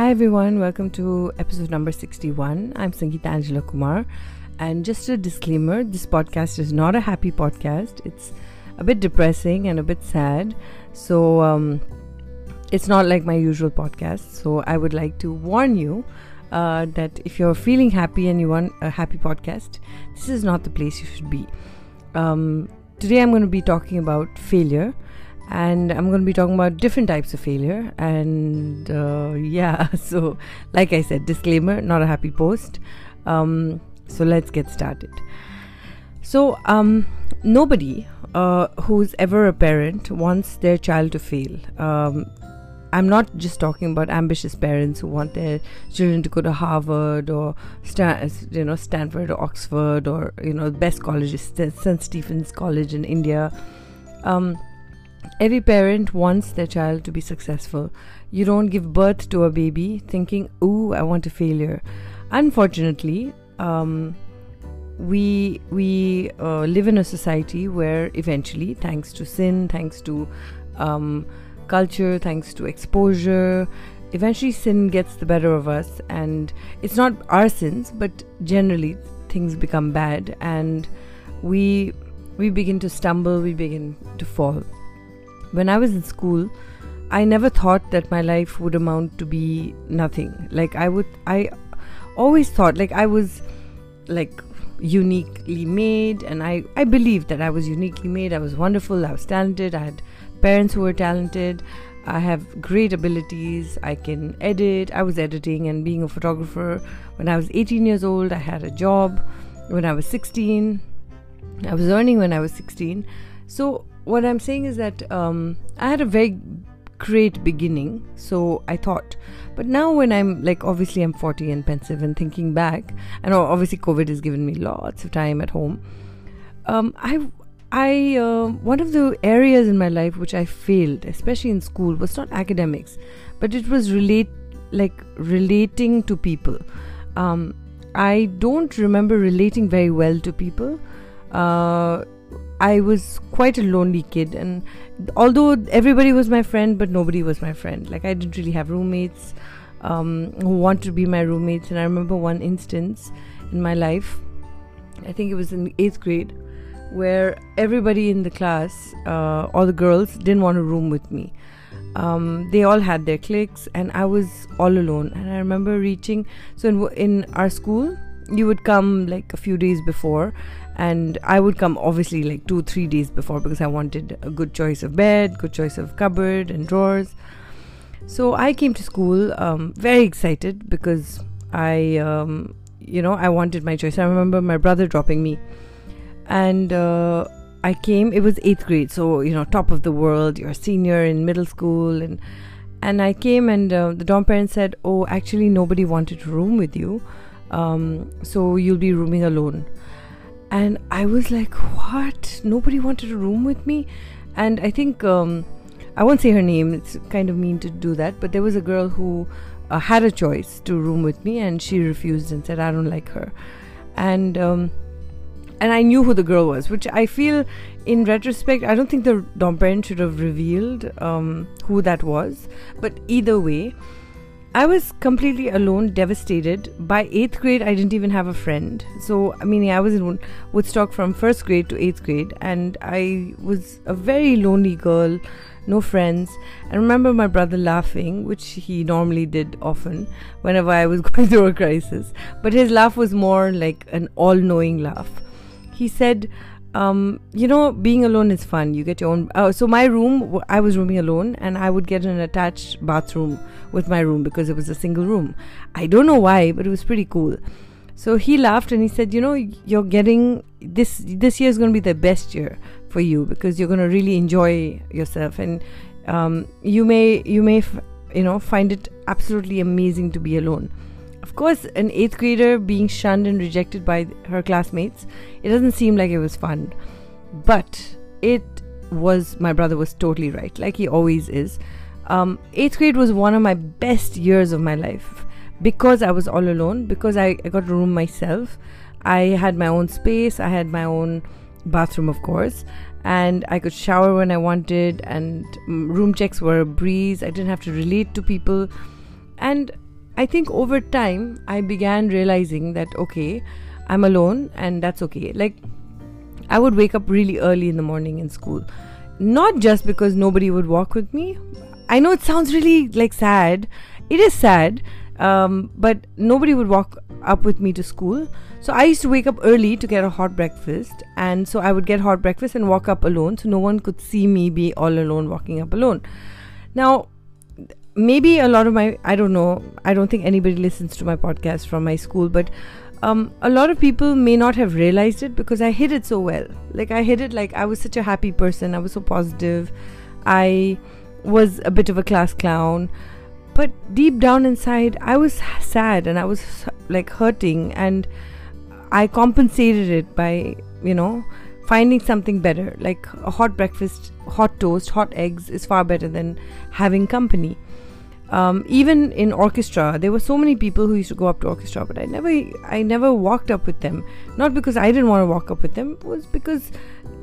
Hi everyone, welcome to episode number 61. I'm Sangeeta Angela Kumar. And just a disclaimer this podcast is not a happy podcast. It's a bit depressing and a bit sad. So, um, it's not like my usual podcast. So, I would like to warn you uh, that if you're feeling happy and you want a happy podcast, this is not the place you should be. Um, today, I'm going to be talking about failure and I'm going to be talking about different types of failure. And uh, yeah, so like I said, disclaimer, not a happy post. Um, so let's get started. So, um, nobody uh, who's ever a parent wants their child to fail. Um, I'm not just talking about ambitious parents who want their children to go to Harvard or Stan- you know Stanford or Oxford or you know the best colleges, St. Stephen's College in India. Um, every parent wants their child to be successful. You don't give birth to a baby thinking, "Ooh, I want a failure." Unfortunately, um, we we uh, live in a society where eventually, thanks to sin, thanks to um, culture, thanks to exposure, eventually sin gets the better of us, and it's not our sins, but generally things become bad, and we we begin to stumble, we begin to fall. When I was in school, I never thought that my life would amount to be nothing. Like I would, I always thought like I was like uniquely made, and I I believed that I was uniquely made. I was wonderful. I was talented. I had parents who were talented. I have great abilities. I can edit. I was editing and being a photographer when I was 18 years old. I had a job when I was 16. I was earning when I was 16. So what I'm saying is that um, I had a very great beginning, so I thought. But now, when I'm like, obviously, I'm 40 and pensive and thinking back, and obviously, COVID has given me lots of time at home. Um, I, I, uh, one of the areas in my life which I failed, especially in school, was not academics, but it was relate, like relating to people. Um, I don't remember relating very well to people. Uh, I was quite a lonely kid, and although everybody was my friend, but nobody was my friend. Like, I didn't really have roommates um, who wanted to be my roommates. And I remember one instance in my life, I think it was in eighth grade, where everybody in the class, uh, all the girls, didn't want to room with me. Um, they all had their cliques, and I was all alone. And I remember reaching, so in, in our school, you would come like a few days before and I would come obviously like two, three days before because I wanted a good choice of bed, good choice of cupboard and drawers. So I came to school um, very excited because I, um, you know, I wanted my choice. I remember my brother dropping me, and uh, I came. It was eighth grade, so you know, top of the world. You're a senior in middle school, and and I came, and uh, the dorm parents said, "Oh, actually, nobody wanted to room with you, um, so you'll be rooming alone." And I was like, "What? Nobody wanted a room with me?" And I think um, I won't say her name. It's kind of mean to do that, but there was a girl who uh, had a choice to room with me, and she refused and said, "I don't like her," and um, and I knew who the girl was, which I feel, in retrospect, I don't think the parent should have revealed um, who that was. But either way, I was completely alone, devastated. By eighth grade, I didn't even have a friend. So, I mean, I was in Woodstock from first grade to eighth grade, and I was a very lonely girl, no friends. I remember my brother laughing, which he normally did often whenever I was going through a crisis. But his laugh was more like an all knowing laugh. He said, um, you know, being alone is fun. You get your own. Uh, so my room, I was rooming alone, and I would get an attached bathroom with my room because it was a single room. I don't know why, but it was pretty cool. So he laughed and he said, "You know, you're getting this. This year is going to be the best year for you because you're going to really enjoy yourself, and um, you may, you may, f- you know, find it absolutely amazing to be alone." Course, an eighth grader being shunned and rejected by her classmates, it doesn't seem like it was fun. But it was, my brother was totally right, like he always is. Um, eighth grade was one of my best years of my life because I was all alone, because I, I got a room myself. I had my own space, I had my own bathroom, of course, and I could shower when I wanted, and room checks were a breeze. I didn't have to relate to people. And I think over time I began realizing that okay, I'm alone and that's okay. Like I would wake up really early in the morning in school. Not just because nobody would walk with me. I know it sounds really like sad. It is sad. Um, but nobody would walk up with me to school. So I used to wake up early to get a hot breakfast, and so I would get hot breakfast and walk up alone, so no one could see me be all alone walking up alone. Now, maybe a lot of my I don't know I don't think anybody listens to my podcast from my school, but um, a lot of people may not have realized it because I hid it so well. Like I hid it like I was such a happy person. I was so positive. I was a bit of a class clown, but deep down inside, I was sad and I was like hurting, and I compensated it by you know finding something better. Like a hot breakfast, hot toast, hot eggs is far better than having company um, even in orchestra there were so many people who used to go up to orchestra but i never i never walked up with them. Not because i didn't want to walk up with them it was because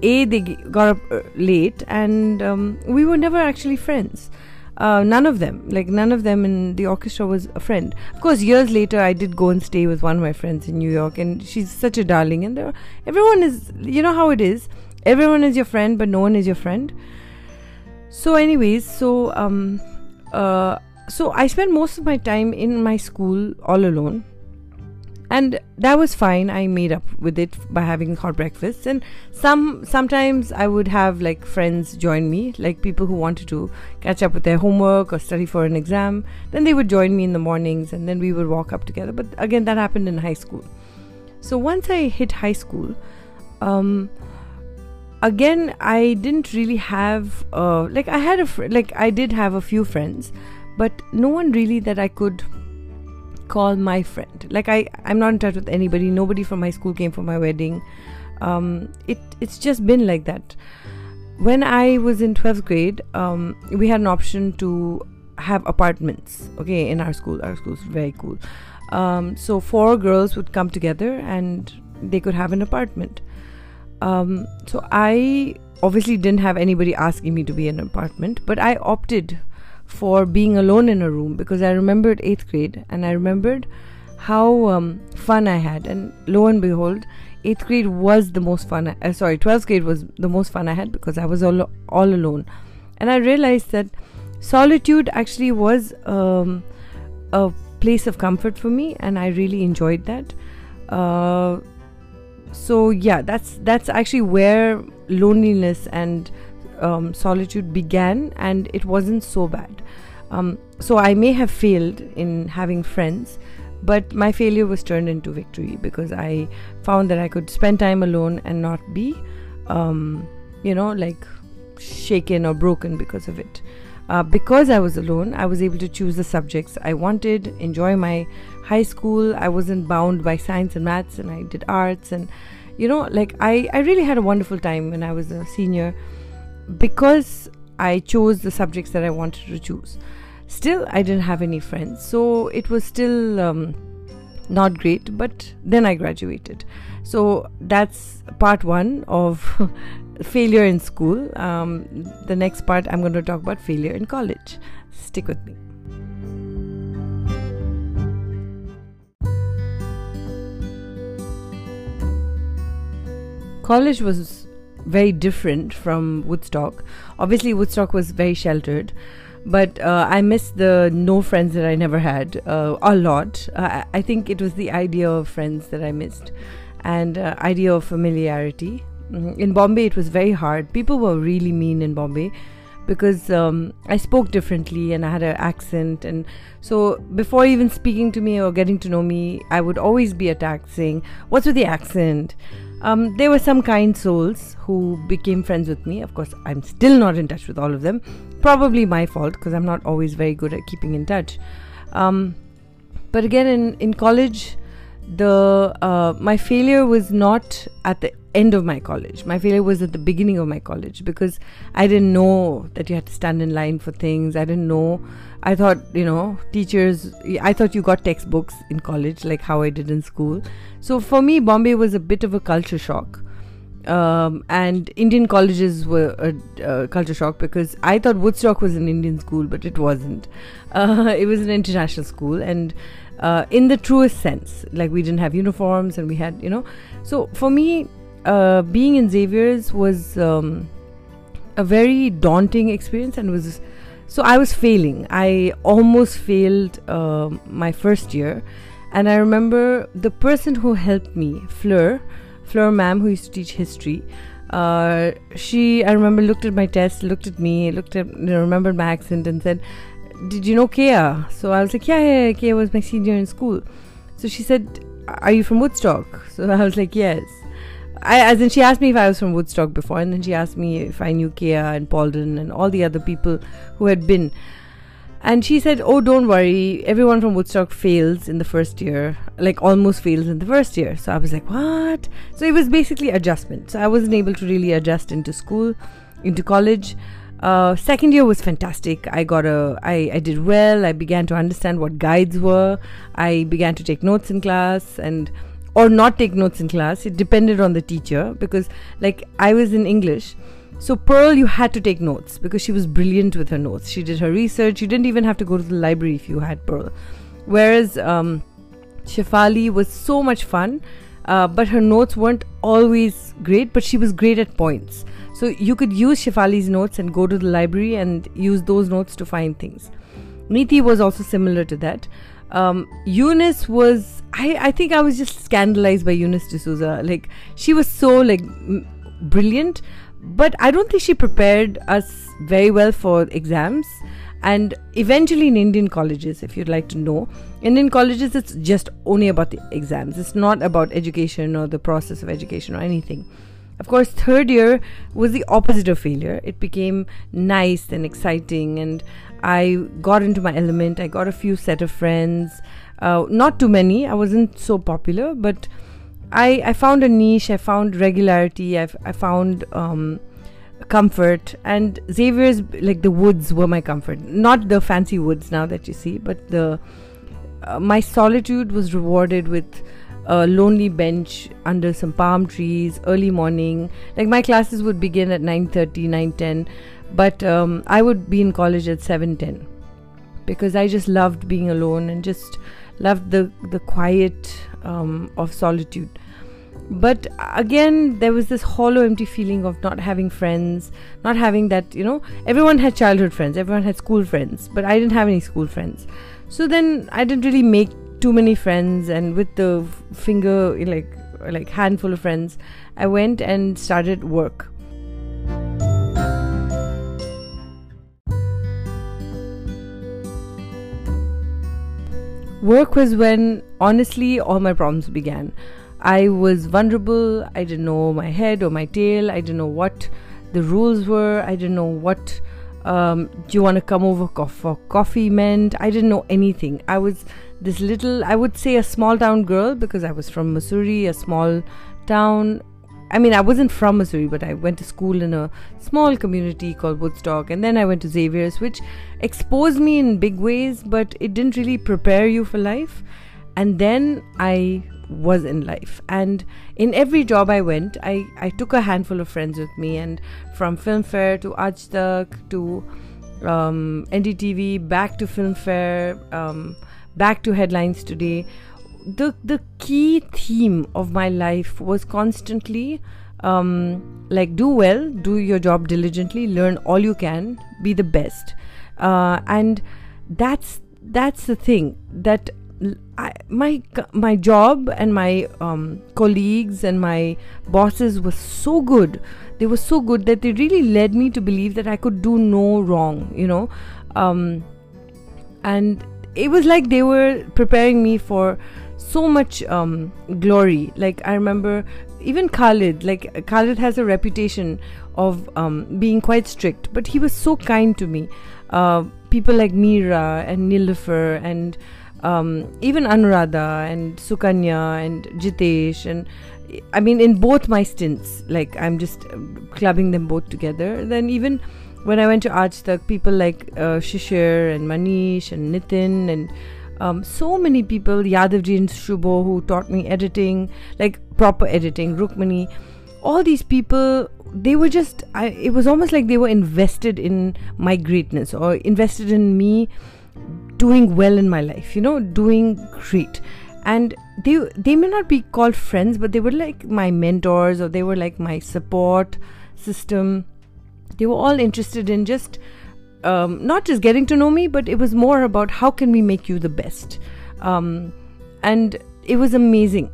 a they got up uh, late and um, we were never actually friends. Uh, none of them like none of them in the orchestra was a friend. Of course years later i did go and stay with one of my friends in new york and she's such a darling and everyone is you know how it is. Everyone is your friend but no one is your friend. So anyways so um uh so I spent most of my time in my school all alone. And that was fine. I made up with it by having hot breakfasts. And some sometimes I would have like friends join me, like people who wanted to catch up with their homework or study for an exam. Then they would join me in the mornings and then we would walk up together. But again, that happened in high school. So once I hit high school, um, again I didn't really have uh, like I had a fr- like I did have a few friends but no one really that I could call my friend. Like I, I'm not in touch with anybody. Nobody from my school came for my wedding. Um, it, it's just been like that. When I was in 12th grade, um, we had an option to have apartments. Okay, in our school, our school's very cool. Um, so four girls would come together and they could have an apartment. Um, so I obviously didn't have anybody asking me to be in an apartment, but I opted for being alone in a room because I remembered eighth grade and I remembered how um, fun I had. And lo and behold, eighth grade was the most fun. uh, sorry, twelfth grade was the most fun I had because I was all all alone, and I realized that solitude actually was um, a place of comfort for me, and I really enjoyed that. Uh, so yeah, that's that's actually where loneliness and um, solitude began, and it wasn't so bad. Um, so I may have failed in having friends, but my failure was turned into victory because I found that I could spend time alone and not be, um, you know, like shaken or broken because of it. Uh, because I was alone, I was able to choose the subjects I wanted, enjoy my high school. I wasn't bound by science and maths, and I did arts. And, you know, like I, I really had a wonderful time when I was a senior because I chose the subjects that I wanted to choose. Still, I didn't have any friends, so it was still um, not great, but then I graduated. So that's part one of failure in school. Um, the next part, I'm going to talk about failure in college. Stick with me. College was very different from Woodstock. Obviously, Woodstock was very sheltered, but uh, I miss the no friends that I never had uh, a lot. Uh, I think it was the idea of friends that I missed and uh, idea of familiarity. Mm-hmm. In Bombay, it was very hard. People were really mean in Bombay because um, I spoke differently and I had an accent. And so, before even speaking to me or getting to know me, I would always be attacked saying, What's with the accent? Um, there were some kind souls who became friends with me. Of course, I'm still not in touch with all of them. Probably my fault because I'm not always very good at keeping in touch. Um, but again, in, in college, the uh, my failure was not at the end of my college. My failure was at the beginning of my college because I didn't know that you had to stand in line for things. I didn't know. I thought, you know, teachers, I thought you got textbooks in college like how I did in school. So for me, Bombay was a bit of a culture shock. um, and Indian colleges were a, a, culture shock because I thought Woodstock was an Indian school, but it wasn't. Uh, it was an international school, and uh, in the truest sense, like we didn't have uniforms and we had, you know. So for me, uh, being in Xavier's was um, a very daunting experience and was so I was failing. I almost failed uh, my first year, and I remember the person who helped me, Fleur Fleur ma'am, who used to teach history, uh, she, I remember, looked at my test, looked at me, looked at, you know, remembered my accent, and said, Did you know Kea? So I was like, Yeah, yeah, Kea was my senior in school. So she said, Are you from Woodstock? So I was like, Yes. I, as in, she asked me if I was from Woodstock before, and then she asked me if I knew Kea and Paulden and all the other people who had been. And she said, Oh, don't worry, everyone from Woodstock fails in the first year, like almost fails in the first year. So I was like, What? So it was basically adjustment. So I wasn't able to really adjust into school, into college. Uh, second year was fantastic. I got a, I, I did well. I began to understand what guides were. I began to take notes in class and, or not take notes in class. It depended on the teacher because, like, I was in English so, Pearl, you had to take notes because she was brilliant with her notes. She did her research. You didn't even have to go to the library if you had Pearl. Whereas um, Shefali was so much fun, uh, but her notes weren't always great, but she was great at points. So, you could use Shefali's notes and go to the library and use those notes to find things. Niti was also similar to that. Um, Eunice was, I, I think I was just scandalized by Eunice D'Souza. Like, she was so, like, m- brilliant but I don't think she prepared us very well for exams. And eventually, in Indian colleges, if you'd like to know, Indian colleges, it's just only about the exams. It's not about education or the process of education or anything. Of course, third year was the opposite of failure. It became nice and exciting, and I got into my element. I got a few set of friends, uh, not too many. I wasn't so popular, but I, I found a niche, I found regularity, i I found um, comfort, and Xavier's like the woods were my comfort. Not the fancy woods now that you see, but the uh, my solitude was rewarded with a lonely bench under some palm trees, early morning. Like my classes would begin at 9:30, 9:10, but um, I would be in college at 7:10 because I just loved being alone and just loved the the quiet um, of solitude. But again there was this hollow empty feeling of not having friends not having that you know everyone had childhood friends everyone had school friends but i didn't have any school friends. So then i didn't really make too many friends and with the finger like like handful of friends i went and started work work was when honestly all my problems began. I was vulnerable. I didn't know my head or my tail. I didn't know what the rules were. I didn't know what um, do you want to come over for coffee meant. I didn't know anything. I was this little, I would say, a small town girl because I was from missouri a small town I mean, I wasn't from Missouri, but I went to school in a small community called Woodstock, and then I went to Xavier's, which exposed me in big ways, but it didn't really prepare you for life. And then I was in life, and in every job I went, I, I took a handful of friends with me, and from Filmfare to Aaj Tak to um, NDTV, back to Filmfare, um, back to Headlines Today. The the key theme of my life was constantly um, like do well, do your job diligently, learn all you can, be the best, uh, and that's that's the thing that I, my my job and my um, colleagues and my bosses were so good. They were so good that they really led me to believe that I could do no wrong. You know, um, and it was like they were preparing me for so much um, glory. Like I remember even Khalid, like Khalid has a reputation of um, being quite strict, but he was so kind to me. Uh, people like Meera and Nilofer and um, even Anuradha and Sukanya and Jitesh and I mean in both my stints, like I'm just clubbing them both together. Then even when I went to Aaj Tak, people like uh, Shishir and Manish and Nitin and um, so many people, Yadavji and Shubho, who taught me editing, like proper editing, Rukmani, all these people they were just I, it was almost like they were invested in my greatness or invested in me doing well in my life you know doing great. And they they may not be called friends but they were like my mentors or they were like my support system. They were all interested in just um, not just getting to know me but it was more about how can we make you the best. Um, and it was amazing.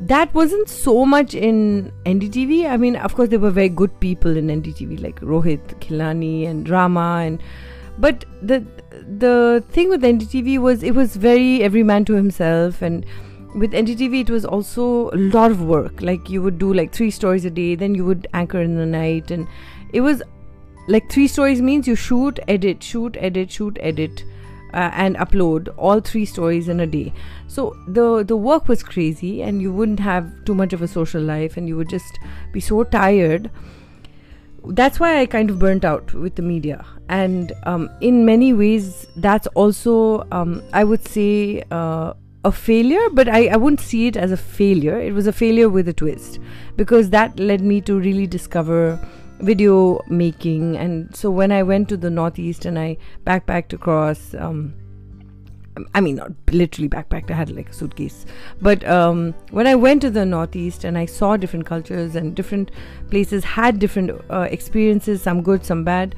That wasn't so much in NDTV. I mean, of course, there were very good people in NDTV like Rohit Khilnani and Rama, and but the the thing with NDTV was it was very every man to himself, and with NDTV it was also a lot of work. Like you would do like three stories a day, then you would anchor in the night, and it was like three stories means you shoot, edit, shoot, edit, shoot, edit uh, and upload all three stories in a day so the the work was crazy and you wouldn't have too much of a social life and you would just be so tired that's why i kind of burnt out with the media and um, in many ways that's also um, i would say uh, a failure, but I, I wouldn't see it as a failure. It was a failure with a twist because that led me to really discover video making and so when i went to the northeast and i backpacked across um, I mean, not literally backpacked. I had like a suitcase. But um, when I went to the Northeast and I saw different cultures and different places had different uh, experiences, some good, some bad.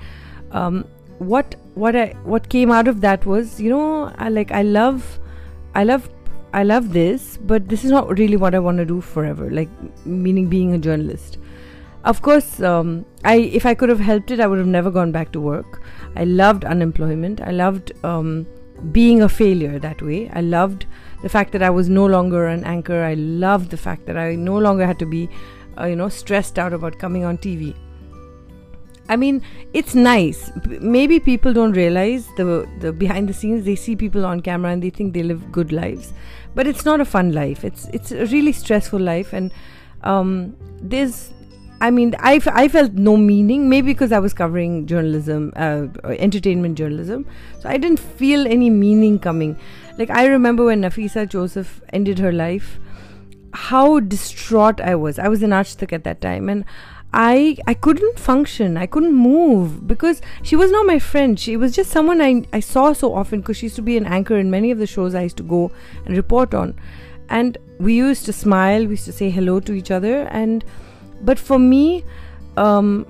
Um, what what I what came out of that was, you know, I like I love, I love, I love this, but this is not really what I want to do forever. Like meaning being a journalist of course um, i if i could have helped it i would have never gone back to work i loved unemployment i loved um, being a failure that way i loved the fact that i was no longer an anchor i loved the fact that i no longer had to be uh, you know stressed out about coming on tv I mean, it's nice. maybe people don't realize the the behind the scenes. They see people on camera and they think they live good lives, but it's not a fun life. It's it's a really stressful life, and um, there's I mean, I, f- I felt no meaning, maybe because I was covering journalism, uh, entertainment journalism. So I didn't feel any meaning coming. Like, I remember when Nafisa Joseph ended her life, how distraught I was. I was in Aaj at that time, and I I couldn't function. I couldn't move because she was not my friend. She was just someone I, I saw so often because she used to be an anchor in many of the shows I used to go and report on. And we used to smile, we used to say hello to each other, and but for me um,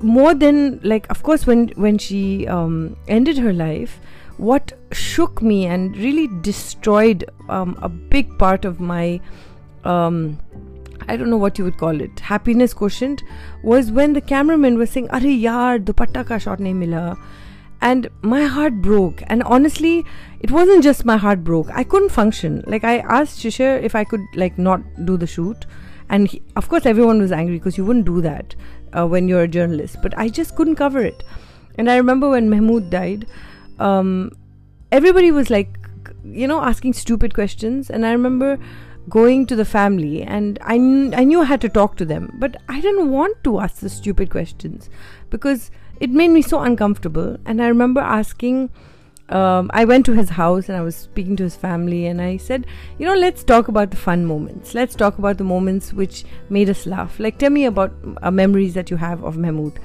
more than like of course when when she um, ended her life what shook me and really destroyed um, a big part of my um, I don't know what you would call it happiness quotient was when the cameraman was saying Are yaar dupatta ka shot nahi mila. And my heart broke. And honestly it wasn't just my heart broke. I couldn't function. Like I asked Shishir if I could like not do the shoot and he, of course everyone was angry because you wouldn't do that uh, when you're a journalist but i just couldn't cover it. And i remember when mahmood died um, everybody was like you know asking stupid questions. And i remember going to the family and I, kn- I knew i had to talk to them but i didn't want to ask the stupid questions because it made me so uncomfortable. And i remember asking um, I went to his house and I was speaking to his family, and I said, You know, let's talk about the fun moments. Let's talk about the moments which made us laugh. Like, tell me about uh, memories that you have of Mahmood.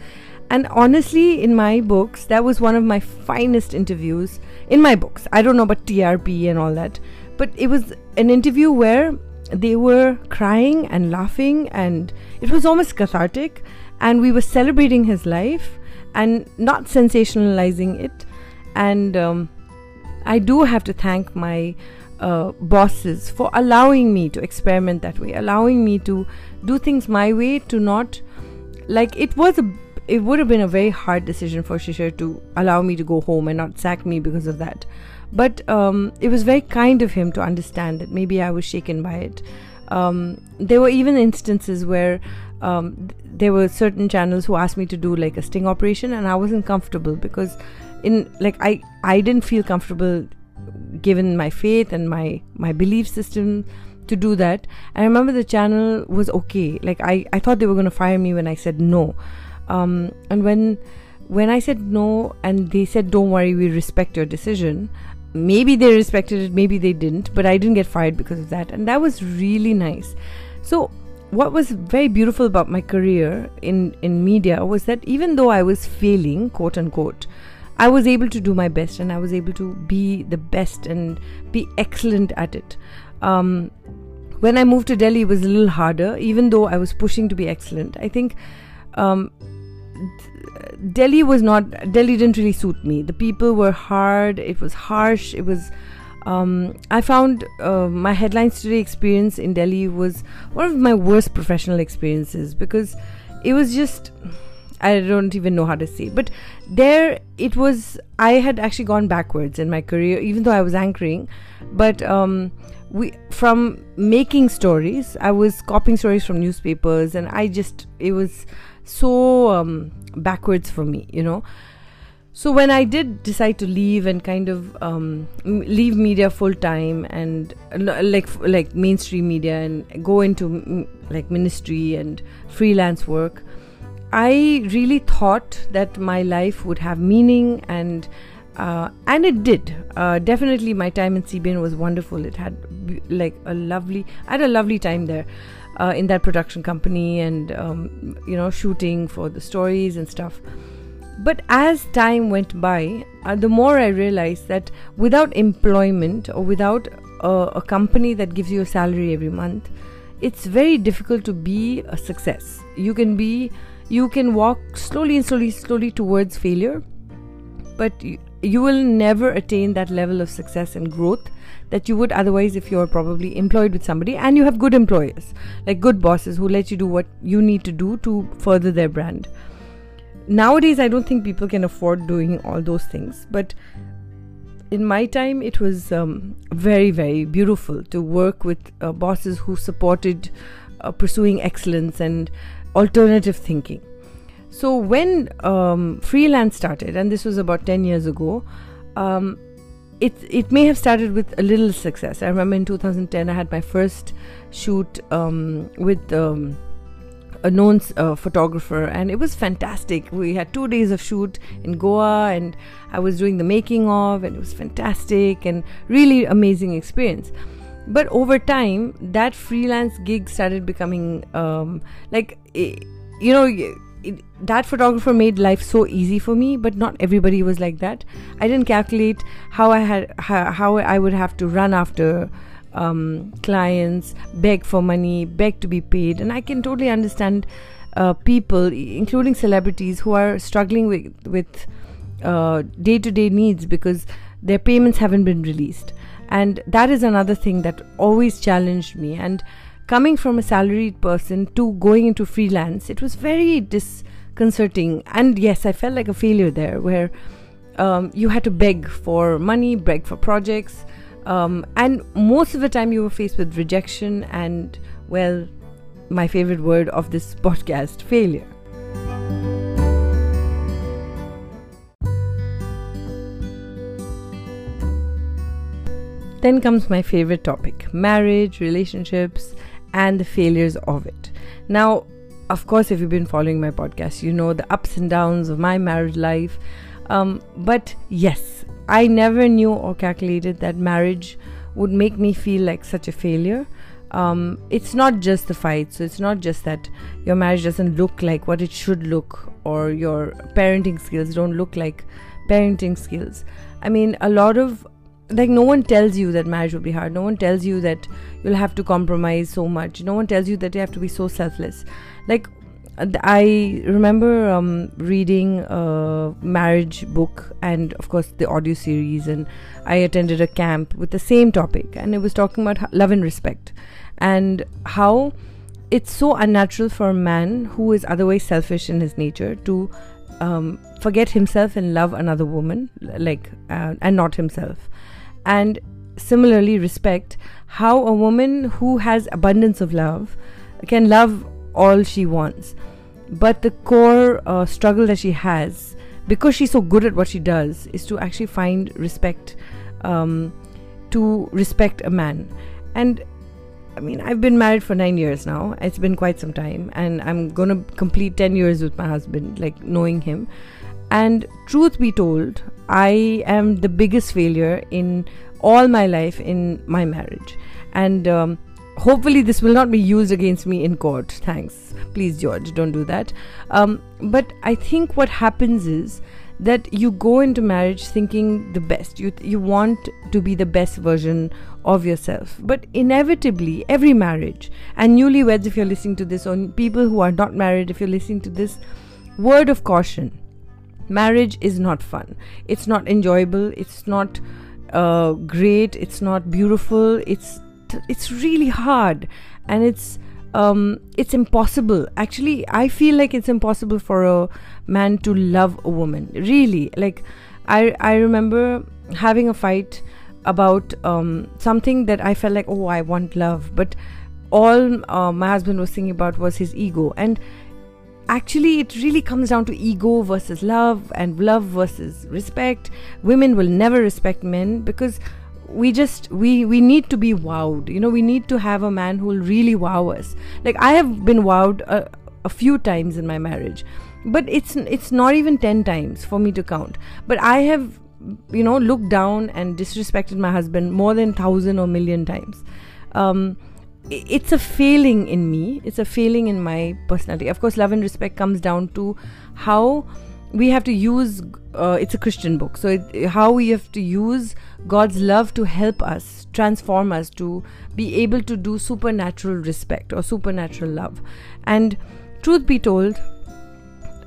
And honestly, in my books, that was one of my finest interviews. In my books, I don't know about TRP and all that, but it was an interview where they were crying and laughing, and it was almost cathartic. And we were celebrating his life and not sensationalizing it and um, I do have to thank my uh, bosses for allowing me to experiment that way, allowing me to do things my way, to not like it was a it would have been a very hard decision for Shishir to allow me to go home and not sack me because of that. But um, it was very kind of him to understand that maybe I was shaken by it. Um, there were even instances where um, there were certain channels who asked me to do like a sting operation, and I wasn't comfortable because in like I I didn't feel comfortable given my faith and my my belief system to do that. I remember the channel was okay. Like I I thought they were going to fire me when I said no. Um, and when when I said no and they said don't worry we respect your decision maybe they respected it maybe they didn't but I didn't get fired because of that and that was really nice so what was very beautiful about my career in, in media was that even though I was failing, quote unquote, I was able to do my best and I was able to be the best and be excellent at it. Um, when I moved to Delhi, it was a little harder, even though I was pushing to be excellent. I think um, Delhi was not, Delhi didn't really suit me. The people were hard, it was harsh, it was um, I found uh, my headlines today experience in Delhi was one of my worst professional experiences because it was just I don't even know how to say. But there it was I had actually gone backwards in my career even though I was anchoring but um, we from making stories I was copying stories from newspapers and I just it was so um, backwards for me you know so when I did decide to leave and kind of um, leave media full time and uh, like like mainstream media and go into like ministry and freelance work, I really thought that my life would have meaning and uh, and it did. Uh, definitely, my time in CBN was wonderful. It had like a lovely. I had a lovely time there. Uh, in that production company and um, you know shooting for the stories and stuff but as time went by, uh, the more I realized that without employment or without a, a company that gives you a salary every month, it's very difficult to be a success. You can be, you can walk slowly and slowly, slowly towards failure, but you, you will never attain that level of success and growth that you would otherwise if you're probably employed with somebody and you have good employers, like good bosses who let you do what you need to do to further their brand. Nowadays i don't think people can afford doing all those things but in my time it was um, very very beautiful to work with uh, bosses who supported uh, pursuing excellence and alternative thinking. So when um, freelance started and this was about 10 years ago um, it, it may have started with a little success. I remember in 2010 i had my first shoot um, with um, a known uh, photographer and it was fantastic. We had two days of shoot in goa and i was doing the making of and it was fantastic and really amazing experience but over time that freelance gig started becoming um, like you know it, that photographer made life so easy for me but not everybody was like that i didn't calculate how i had how, how i would have to run after um, clients, beg for money, beg to be paid. And I can totally understand uh, people, including celebrities, who are struggling with with day to day needs because their payments haven't been released. And that is another thing that always challenged me. And coming from a salaried person to going into freelance, it was very disconcerting. And yes, I felt like a failure there where um, you had to beg for money, beg for projects. Um, and most of the time, you were faced with rejection and, well, my favorite word of this podcast failure. Then comes my favorite topic marriage, relationships, and the failures of it. Now, of course, if you've been following my podcast, you know the ups and downs of my marriage life. Um, but yes, I never knew or calculated that marriage would make me feel like such a failure. Um, it's not just the fight, so it's not just that your marriage doesn't look like what it should look, or your parenting skills don't look like parenting skills. I mean, a lot of like no one tells you that marriage will be hard. No one tells you that you'll have to compromise so much. No one tells you that you have to be so selfless. Like I remember um, reading a marriage book and, of course, the audio series, and I attended a camp with the same topic, and it was talking about love and respect and how it's so unnatural for a man who is otherwise selfish in his nature to um, forget himself and love another woman, like, uh, and not himself. And similarly, respect how a woman who has abundance of love can love all she wants. But the core uh, struggle that she has, because she's so good at what she does, is to actually find respect, um, to respect a man. And I mean, I've been married for nine years now. It's been quite some time, and I'm gonna complete 10 years with my husband, like knowing him. And truth be told, I am the biggest failure in all my life in my marriage. And um, hopefully this will not be used against me in court. Thanks. Please george don't do that. Um, but i think what happens is that you go into marriage thinking the best. You you want to be the best version of yourself. But inevitably every marriage and newlyweds if you're listening to this or people who are not married if you're listening to this word of caution marriage is not fun. It's not enjoyable. It's not uh, great. It's not beautiful. It's it's really hard. And it's um, it's impossible. Actually, I feel like it's impossible for a man to love a woman. Really, like I I remember having a fight about um, something that I felt like oh I want love, but all uh, my husband was thinking about was his ego. And actually it really comes down to ego versus love and love versus respect. Women will never respect men because we just we we need to be wowed. You know we need to have a man who will really wow us. Like i have been wowed a, a few times in my marriage but it's it's not even 10 times for me to count. But i have you know looked down and disrespected my husband more than thousand or million times. Um, it's a failing in me. It's a failing in my personality. Of course love and respect comes down to how we have to use uh, it's a christian book. So it, how we have to use god's love to help us transform us to be able to do supernatural respect or supernatural love. And truth be told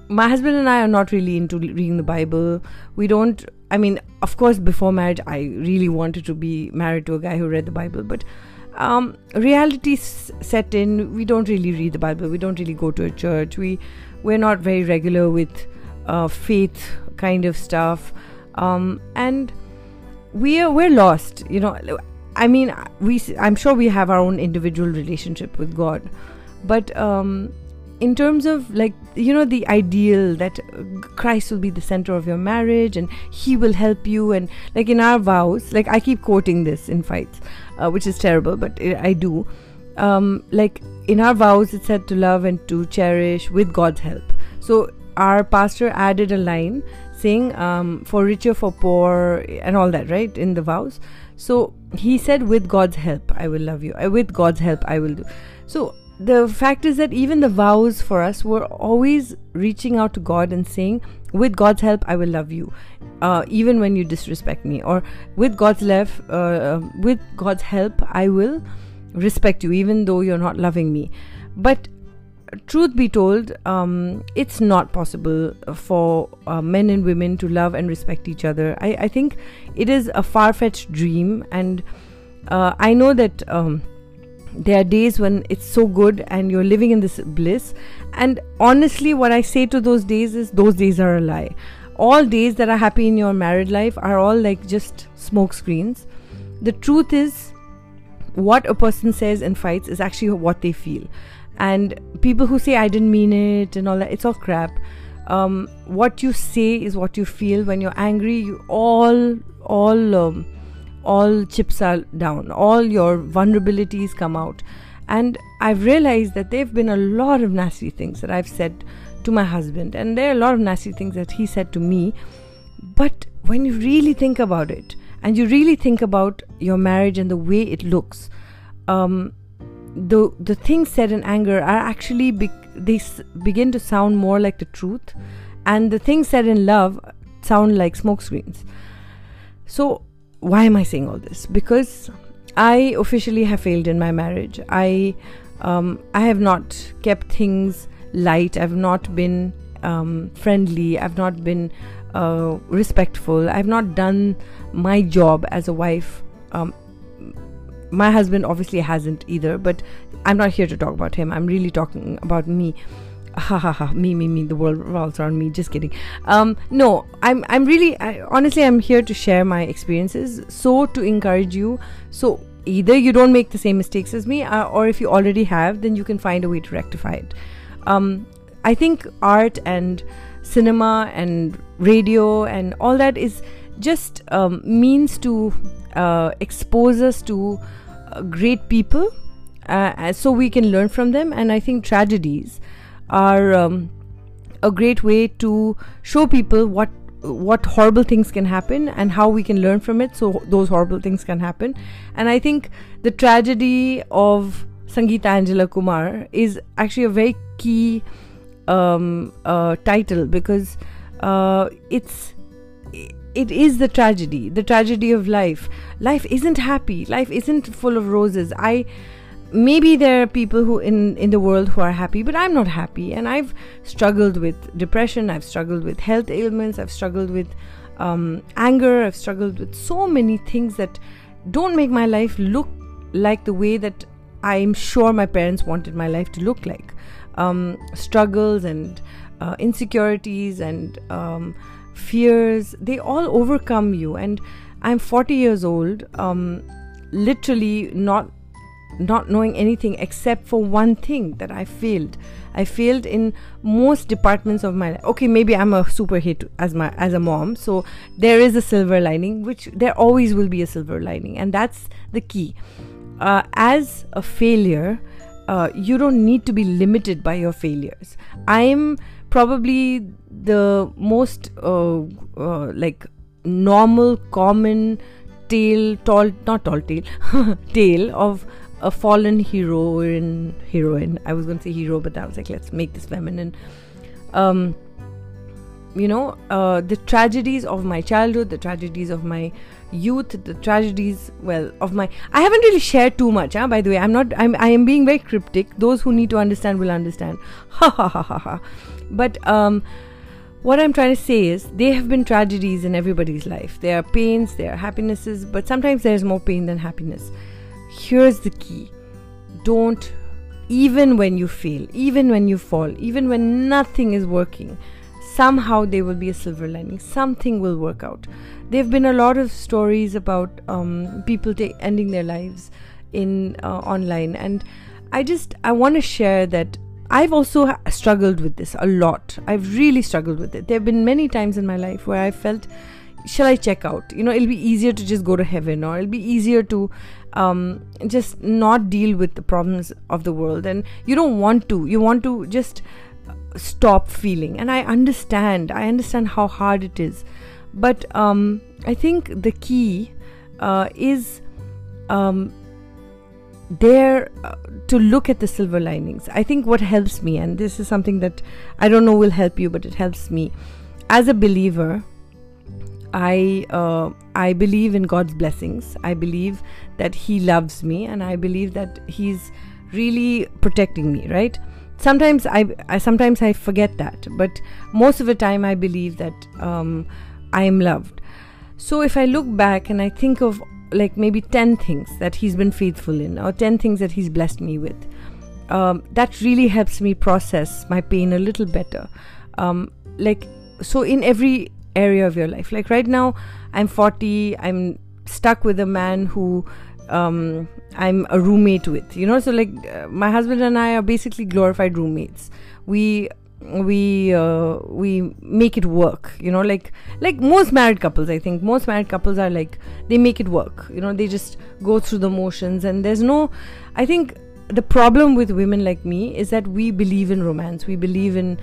my husband and i are not really into reading the bible. We don't i mean of course before marriage i really wanted to be married to a guy who read the bible but um, reality set in we don't really read the bible we don't really go to a church we we're not very regular with uh, faith kind of stuff. Um, and we are we're lost you know i mean we i'm sure we have our own individual relationship with god but um, in terms of like you know the ideal that christ will be the center of your marriage and he will help you and like in our vows like i keep quoting this in fights uh, which is terrible but i do. Um, like in our vows it said to love and to cherish with god's help. So our pastor added a line saying um, for richer for poor and all that right in the vows. So he said with god's help i will love you. Uh, with god's help i will do. So the fact is that even the vows for us were always reaching out to god and saying with god's help i will love you uh, even when you disrespect me or with god's love uh, um, with god's help i will respect you even though you're not loving me but truth be told, um, it's not possible for uh, men and women to love and respect each other. I, I think it is a far fetched dream, and uh, I know that um, there are days when it's so good and you're living in this bliss. And honestly, what I say to those days is those days are a lie. All days that are happy in your married life are all like just smoke screens. The truth is, what a person says in fights is actually what they feel and people who say i didn't mean it and all that it's all crap um, what you say is what you feel when you're angry you all all um, all chips are down all your vulnerabilities come out. And i've realized that there've been a lot of nasty things that i've said to my husband and there are a lot of nasty things that he said to me. But when you really think about it and you really think about your marriage and the way it looks um, the the things said in anger are actually be- they s- begin to sound more like the truth and the things said in love sound like smokescreens so why am i saying all this? Because i officially have failed in my marriage. I um, i have not kept things light. I've not been um, friendly. I've not been uh, respectful. I've not done my job as a wife. Um, my husband obviously hasn't either, but I'm not here to talk about him. I'm really talking about me. Ha ha ha! Me, me, me. The world revolves around me. Just kidding. Um, no, I'm, I'm really, I, honestly, I'm here to share my experiences. So to encourage you. So either you don't make the same mistakes as me, uh, or if you already have, then you can find a way to rectify it. Um, I think art and cinema and radio and all that is just um, means to uh, expose us to uh, great people uh, so we can learn from them and i think tragedies are um, a great way to show people what what horrible things can happen and how we can learn from it so those horrible things can happen. And i think the tragedy of sangeeta angela kumar is actually a very key um, uh, title because uh, it's it is the tragedy the tragedy of life. Life isn't happy. Life isn't full of roses. I maybe there are people who in in the world who are happy but i'm not happy. And i've struggled with depression i've struggled with health ailments i've struggled with um, anger i've struggled with so many things that don't make my life look like the way that i'm sure my parents wanted my life to look like. Um, struggles and uh, insecurities and um, fears they all overcome you. And i'm 40 years old um, literally not not knowing anything except for one thing that I failed. I failed in most departments of my life. Okay, maybe I'm a super hit as my as a mom, so there is a silver lining, which there always will be a silver lining, and that's the key. Uh, as a failure, uh, you don't need to be limited by your failures. I'm probably the most uh, uh like normal, common tale, tall, not tall tale, tale of a fallen heroine heroine. I was going to say hero but i was like let's make this feminine. Um you know uh, the tragedies of my childhood the tragedies of my youth the tragedies well of my i haven't really shared too much huh, by the way i'm not i'm i am being very cryptic. Those who need to understand will understand. Ha ha ha ha ha. But um what i'm trying to say is there have been tragedies in everybody's life. There are pains there are happinesses but sometimes there's more pain than happiness here's the key. Don't even when you fail even when you fall even when nothing is working somehow there will be a silver lining. Something will work out. There have been a lot of stories about um, people ta- ending their lives in uh, online. And i just i want to share that i've also ha- struggled with this a lot. I've really struggled with it. There have been many times in my life where i felt shall i check out? You know it'll be easier to just go to heaven or it'll be easier to um, just not deal with the problems of the world. And you don't want to. You want to just stop feeling. And i understand. I understand how hard it is. But um, i think the key uh, is um, there uh, to look at the silver linings. I think what helps me and this is something that i don't know will help you but it helps me. As a believer I uh, I believe in God's blessings. I believe that He loves me, and I believe that He's really protecting me. Right? Sometimes I, I sometimes I forget that, but most of the time I believe that um, I am loved. So if I look back and I think of like maybe ten things that He's been faithful in, or ten things that He's blessed me with, um, that really helps me process my pain a little better. Um, like so in every area of your life. Like right now, I'm 40, I'm stuck with a man who um, I'm a roommate with, you know. So, like, uh, my husband and I are basically glorified roommates. We we uh, we make it work you know like like most married couples i think most married couples are like they make it work you know they just go through the motions and there's no i think the problem with women like me is that we believe in romance we believe in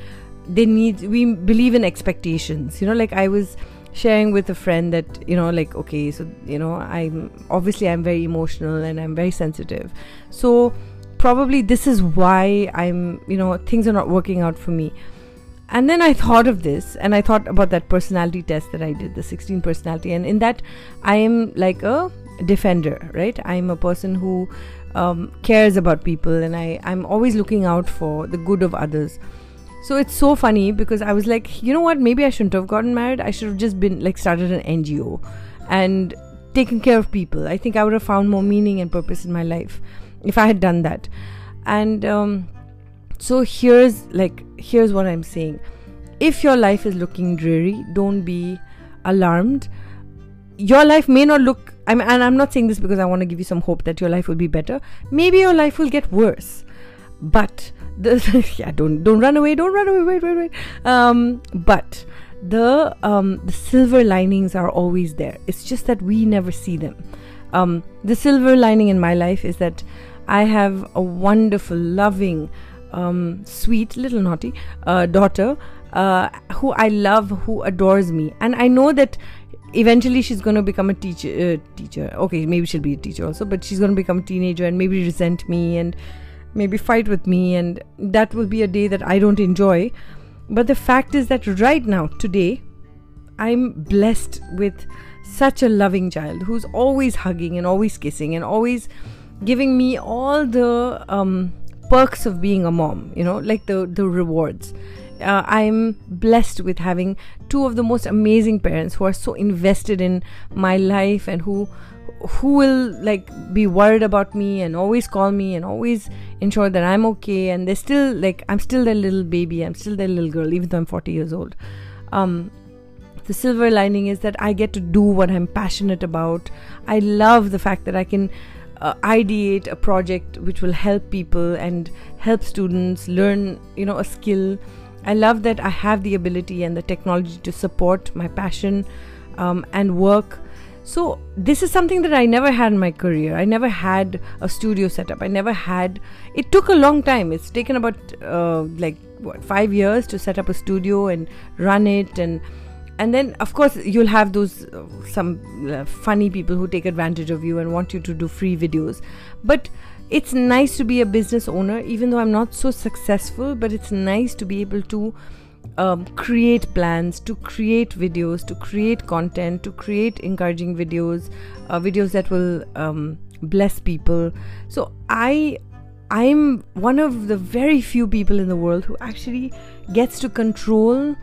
they need we believe in expectations. You know like i was sharing with a friend that you know like okay so you know i'm obviously i'm very emotional and i'm very sensitive. So probably this is why i'm you know things are not working out for me. And then i thought of this and i thought about that personality test that i did the 16 personality. And in that i am like a defender right? I'm a person who um, cares about people and i i'm always looking out for the good of others so it's so funny because I was like, you know what? Maybe I shouldn't have gotten married. I should have just been like started an NGO and taken care of people. I think I would have found more meaning and purpose in my life if I had done that. And um, so here's like here's what I'm saying. If your life is looking dreary, don't be alarmed. Your life may not look I'm, and I'm not saying this because I want to give you some hope that your life will be better. Maybe your life will get worse. But the yeah don't don't run away don't run away wait wait wait. Um but the um the silver linings are always there. It's just that we never see them. Um the silver lining in my life is that i have a wonderful loving um, sweet little naughty uh, daughter uh, who I love, who adores me, and I know that eventually she's going to become a teacher. Uh, teacher, okay, maybe she'll be a teacher also, but she's going to become a teenager and maybe resent me and maybe fight with me, and that will be a day that I don't enjoy. But the fact is that right now, today, I'm blessed with such a loving child who's always hugging and always kissing and always giving me all the um, perks of being a mom, you know, like the, the rewards. Uh, I'm blessed with having two of the most amazing parents who are so invested in my life and who who will like be worried about me and always call me and always ensure that I'm okay and they're still like I'm still their little baby I'm still their little girl even though I'm 40 years old. Um, the silver lining is that I get to do what I'm passionate about. I love the fact that I can uh, ideate a project which will help people and help students learn you know a skill. I love that i have the ability and the technology to support my passion um, and work so this is something that i never had in my career. I never had a studio setup. I never had it took a long time. It's taken about uh, like what five years to set up a studio and run it. And and then of course you'll have those uh, some uh, funny people who take advantage of you and want you to do free videos. But it's nice to be a business owner even though i'm not so successful but it's nice to be able to um, create plans to create videos to create content to create encouraging videos uh, videos that will um, bless people so i i'm one of the very few people in the world who actually gets to control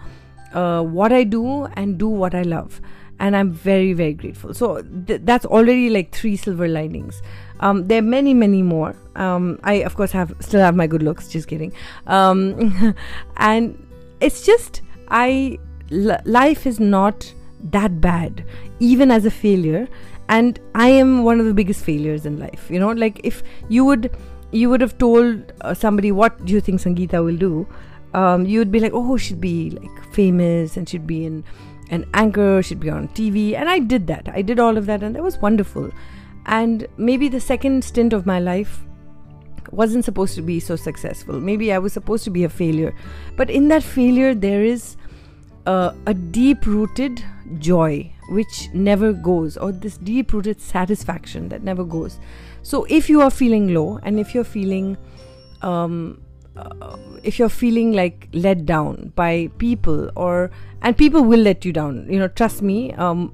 uh, what I do and do what I love. And I'm very, very grateful. So th- that's already like three silver linings. Um, there are many, many more. Um, I, of course, have still have my good looks. Just kidding. Um, and it's just I l- life is not that bad, even as a failure. And I am one of the biggest failures in life. You know, like if you would you would have told uh, somebody what do you think Sangeeta will do um, you'd be like, oh, she'd be like famous and she'd be in an anchor, she'd be on TV. And I did that. I did all of that, and that was wonderful. And maybe the second stint of my life wasn't supposed to be so successful. Maybe I was supposed to be a failure. But in that failure, there is uh, a deep rooted joy which never goes, or this deep rooted satisfaction that never goes. So if you are feeling low and if you're feeling um, uh, if you're feeling like let down by people or and people will let you down you know trust me um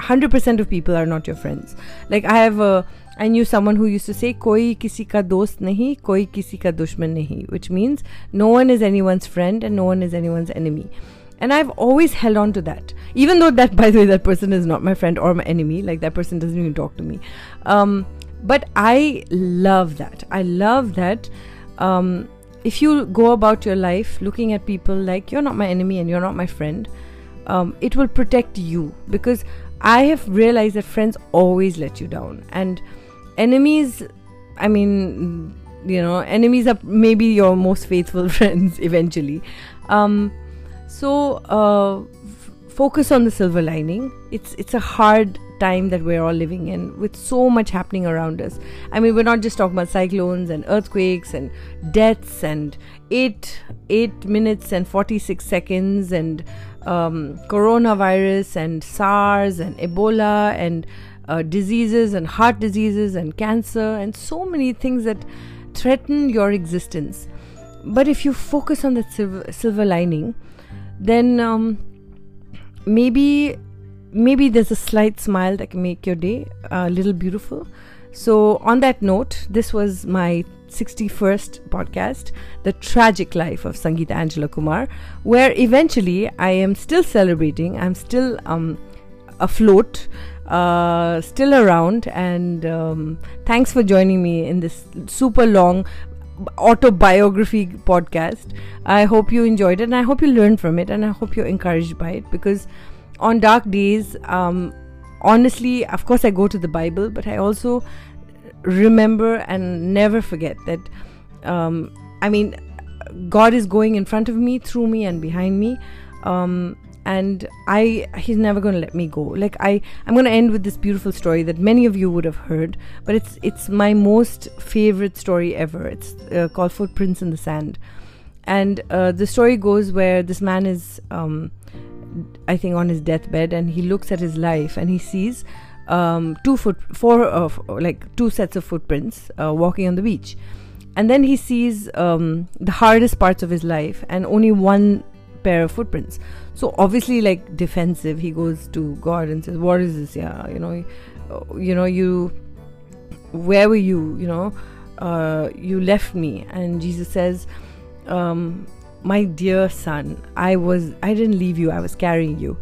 100% of people are not your friends like i have a I knew someone who used to say koi kisi ka dost nahi koi kisi ka dushman nahi which means no one is anyone's friend and no one is anyone's enemy. And I've always held on to that. Even though that by the way that person is not my friend or my enemy like that person doesn't even talk to me. Um, but I love that. I love that um, if you go about your life looking at people like you're not my enemy and you're not my friend, um, it will protect you because I have realized that friends always let you down. And enemies. I mean, you know, enemies are maybe your most faithful friends eventually. Um, so uh, f- focus on the silver lining. It's it's a hard time that we're all living in with so much happening around us. I mean, we're not just talking about cyclones and earthquakes and deaths and 8 8 minutes and 46 seconds and um, coronavirus and SARS and Ebola and uh, diseases and heart diseases and cancer and so many things that threaten your existence. But if you focus on the silver, silver lining, then um, maybe maybe there's a slight smile that can make your day a little beautiful. So, on that note, this was my 61st podcast, The Tragic Life of Sangeeta Angela Kumar, where eventually I am still celebrating, I'm still um, afloat, uh, still around, and um, thanks for joining me in this super long autobiography podcast. I hope you enjoyed it and I hope you learned from it and I hope you're encouraged by it because on dark days, um, honestly, of course, I go to the Bible, but I also remember and never forget that. Um, I mean, God is going in front of me, through me, and behind me. Um, and I he's never going to let me go. Like I I'm going to end with this beautiful story that many of you would have heard, but it's it's my most favorite story ever. It's uh, called Footprints in the Sand. and uh, the story goes where this man is, um, I think, on his deathbed, and he looks at his life and he sees um, two foot, four of like two sets of footprints uh, walking on the beach, and then he sees um, the hardest parts of his life and only one pair of footprints. So obviously, like defensive, he goes to God and says, "What is this? Yeah, you know, you know, you, where were you? You know, uh, you left me." And Jesus says, um, "My dear son, I was, I didn't leave you. I was carrying you."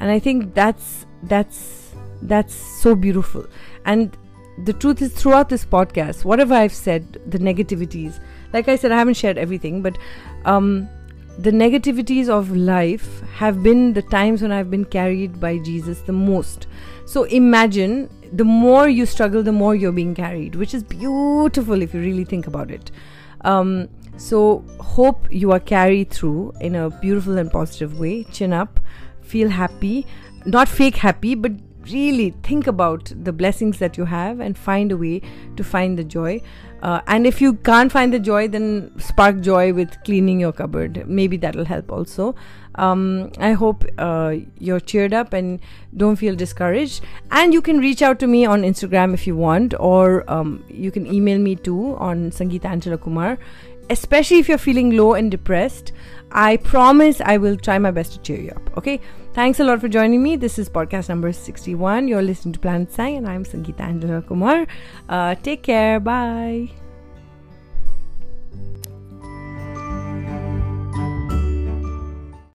And I think that's that's that's so beautiful. And the truth is, throughout this podcast, whatever I've said, the negativities, like I said, I haven't shared everything, but um, the negativities of life have been the times when I've been carried by Jesus the most. So imagine the more you struggle, the more you're being carried, which is beautiful if you really think about it. Um, so, hope you are carried through in a beautiful and positive way. Chin up, feel happy, not fake happy, but really think about the blessings that you have and find a way to find the joy. Uh, and if you can't find the joy, then spark joy with cleaning your cupboard. Maybe that'll help also. Um, I hope uh, you're cheered up and don't feel discouraged. And you can reach out to me on Instagram if you want, or um, you can email me too on Sangeeta Angela Kumar. Especially if you're feeling low and depressed, I promise I will try my best to cheer you up. Okay. Thanks a lot for joining me. This is podcast number 61. You're listening to Planet Sang, and I'm Sangeeta Angela Kumar. Uh, take care. Bye.